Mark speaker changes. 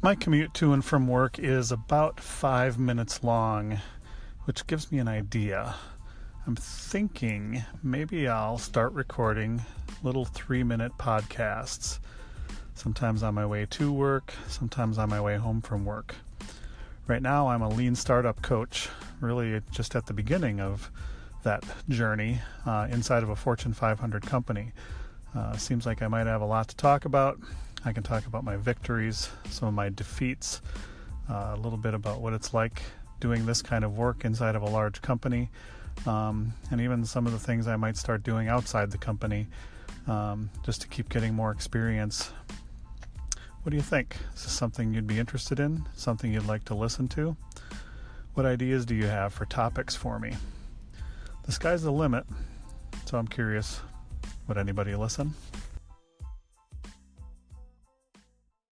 Speaker 1: My commute to and from work is about five minutes long, which gives me an idea. I'm thinking maybe I'll start recording little three minute podcasts, sometimes on my way to work, sometimes on my way home from work. Right now, I'm a lean startup coach, really just at the beginning of that journey uh, inside of a Fortune 500 company. Uh, seems like I might have a lot to talk about. I can talk about my victories, some of my defeats, uh, a little bit about what it's like doing this kind of work inside of a large company, um, and even some of the things I might start doing outside the company um, just to keep getting more experience. What do you think? Is this something you'd be interested in? Something you'd like to listen to? What ideas do you have for topics for me? The sky's the limit, so I'm curious would anybody listen?